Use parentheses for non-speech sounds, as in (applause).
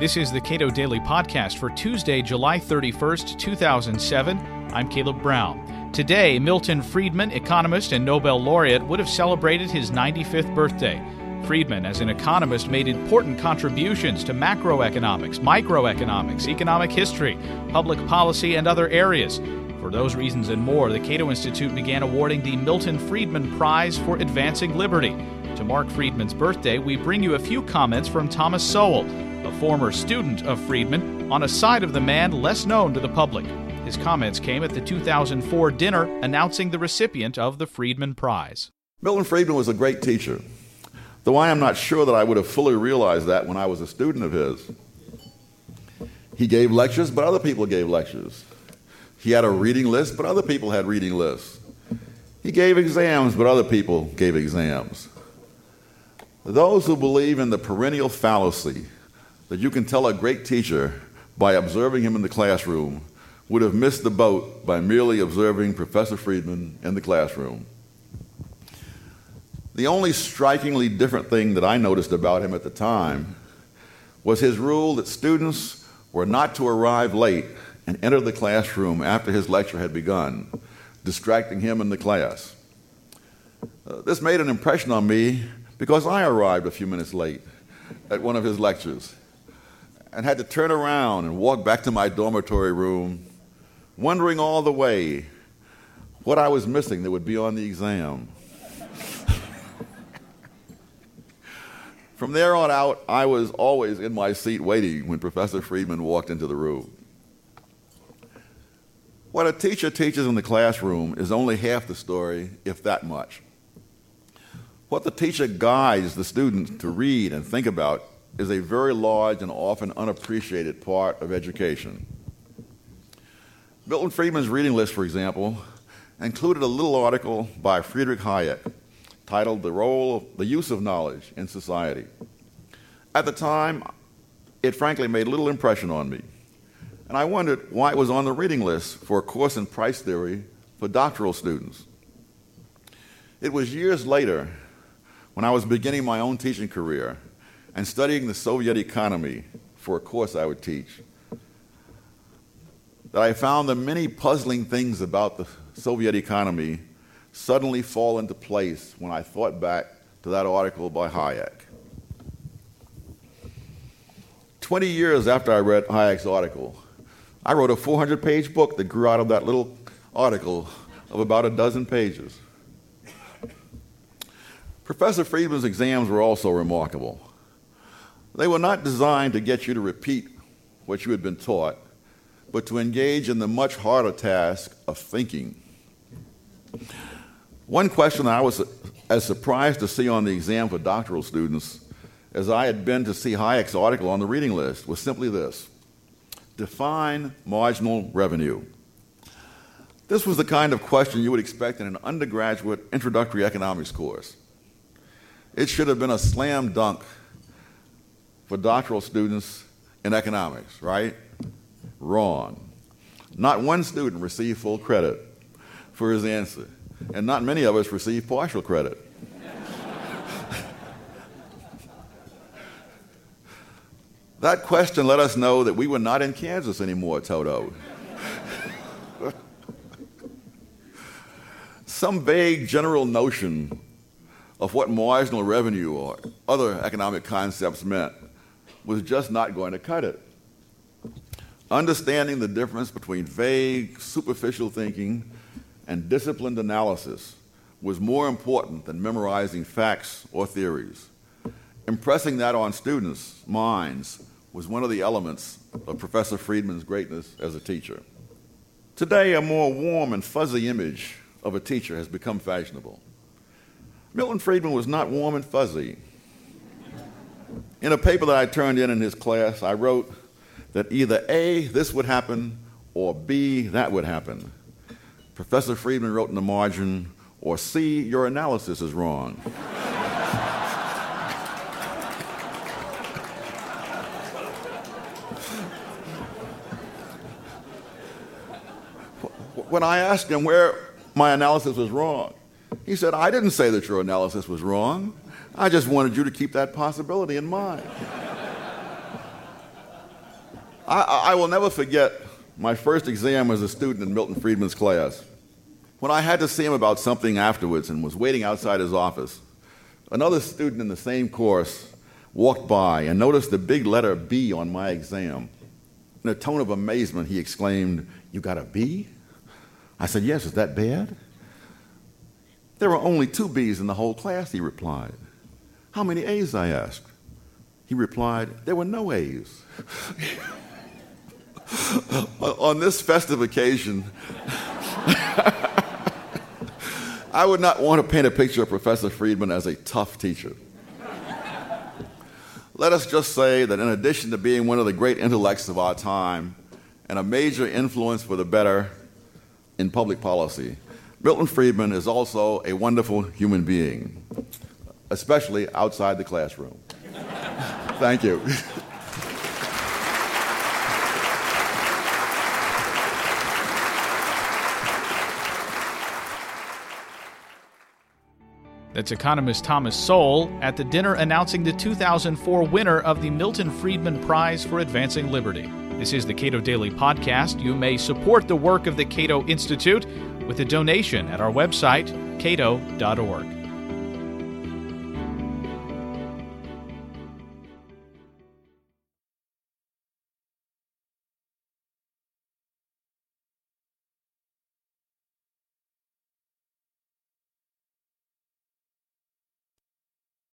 This is the Cato Daily Podcast for Tuesday, July 31st, 2007. I'm Caleb Brown. Today, Milton Friedman, economist and Nobel laureate, would have celebrated his 95th birthday. Friedman, as an economist, made important contributions to macroeconomics, microeconomics, economic history, public policy, and other areas. For those reasons and more, the Cato Institute began awarding the Milton Friedman Prize for Advancing Liberty. To mark Friedman's birthday, we bring you a few comments from Thomas Sowell, a former student of Friedman, on a side of the man less known to the public. His comments came at the 2004 dinner announcing the recipient of the Friedman Prize. Milton Friedman was a great teacher, though I am not sure that I would have fully realized that when I was a student of his. He gave lectures, but other people gave lectures. He had a reading list, but other people had reading lists. He gave exams, but other people gave exams. Those who believe in the perennial fallacy that you can tell a great teacher by observing him in the classroom would have missed the boat by merely observing Professor Friedman in the classroom. The only strikingly different thing that I noticed about him at the time was his rule that students were not to arrive late and enter the classroom after his lecture had begun, distracting him in the class. Uh, this made an impression on me because I arrived a few minutes late at one of his lectures and had to turn around and walk back to my dormitory room, wondering all the way what I was missing that would be on the exam. From there on out, I was always in my seat waiting when Professor Friedman walked into the room. What a teacher teaches in the classroom is only half the story, if that much. What the teacher guides the student to read and think about is a very large and often unappreciated part of education. Milton Friedman's reading list, for example, included a little article by Friedrich Hayek titled The Role, of The Use of Knowledge in Society. At the time, it frankly made little impression on me, and I wondered why it was on the reading list for a course in price theory for doctoral students. It was years later when I was beginning my own teaching career and studying the Soviet economy for a course I would teach, that I found the many puzzling things about the Soviet economy suddenly fall into place when I thought back to that article by Hayek. 20 years after I read Hayek's article, I wrote a 400 page book that grew out of that little article of about a dozen pages. Professor Friedman's exams were also remarkable. They were not designed to get you to repeat what you had been taught, but to engage in the much harder task of thinking. One question I was as surprised to see on the exam for doctoral students as I had been to see Hayek's article on the reading list was simply this Define marginal revenue. This was the kind of question you would expect in an undergraduate introductory economics course. It should have been a slam dunk for doctoral students in economics, right? Wrong. Not one student received full credit for his answer, and not many of us received partial credit. (laughs) that question let us know that we were not in Kansas anymore, Toto. (laughs) Some vague general notion of what marginal revenue or other economic concepts meant was just not going to cut it. Understanding the difference between vague, superficial thinking and disciplined analysis was more important than memorizing facts or theories. Impressing that on students' minds was one of the elements of Professor Friedman's greatness as a teacher. Today, a more warm and fuzzy image of a teacher has become fashionable. Milton Friedman was not warm and fuzzy. In a paper that I turned in in his class, I wrote that either A, this would happen, or B, that would happen. Professor Friedman wrote in the margin, or C, your analysis is wrong. (laughs) when I asked him where my analysis was wrong, he said, I didn't say that your analysis was wrong. I just wanted you to keep that possibility in mind. (laughs) I, I will never forget my first exam as a student in Milton Friedman's class. When I had to see him about something afterwards and was waiting outside his office, another student in the same course walked by and noticed the big letter B on my exam. In a tone of amazement, he exclaimed, You got a B? I said, Yes, is that bad? There were only two B's in the whole class, he replied. How many A's? I asked. He replied, There were no A's. (laughs) on this festive occasion, (laughs) I would not want to paint a picture of Professor Friedman as a tough teacher. Let us just say that in addition to being one of the great intellects of our time and a major influence for the better in public policy, Milton Friedman is also a wonderful human being, especially outside the classroom. (laughs) Thank you. That's economist Thomas Sowell at the dinner announcing the 2004 winner of the Milton Friedman Prize for Advancing Liberty. This is the Cato Daily Podcast. You may support the work of the Cato Institute with a donation at our website, cato.org.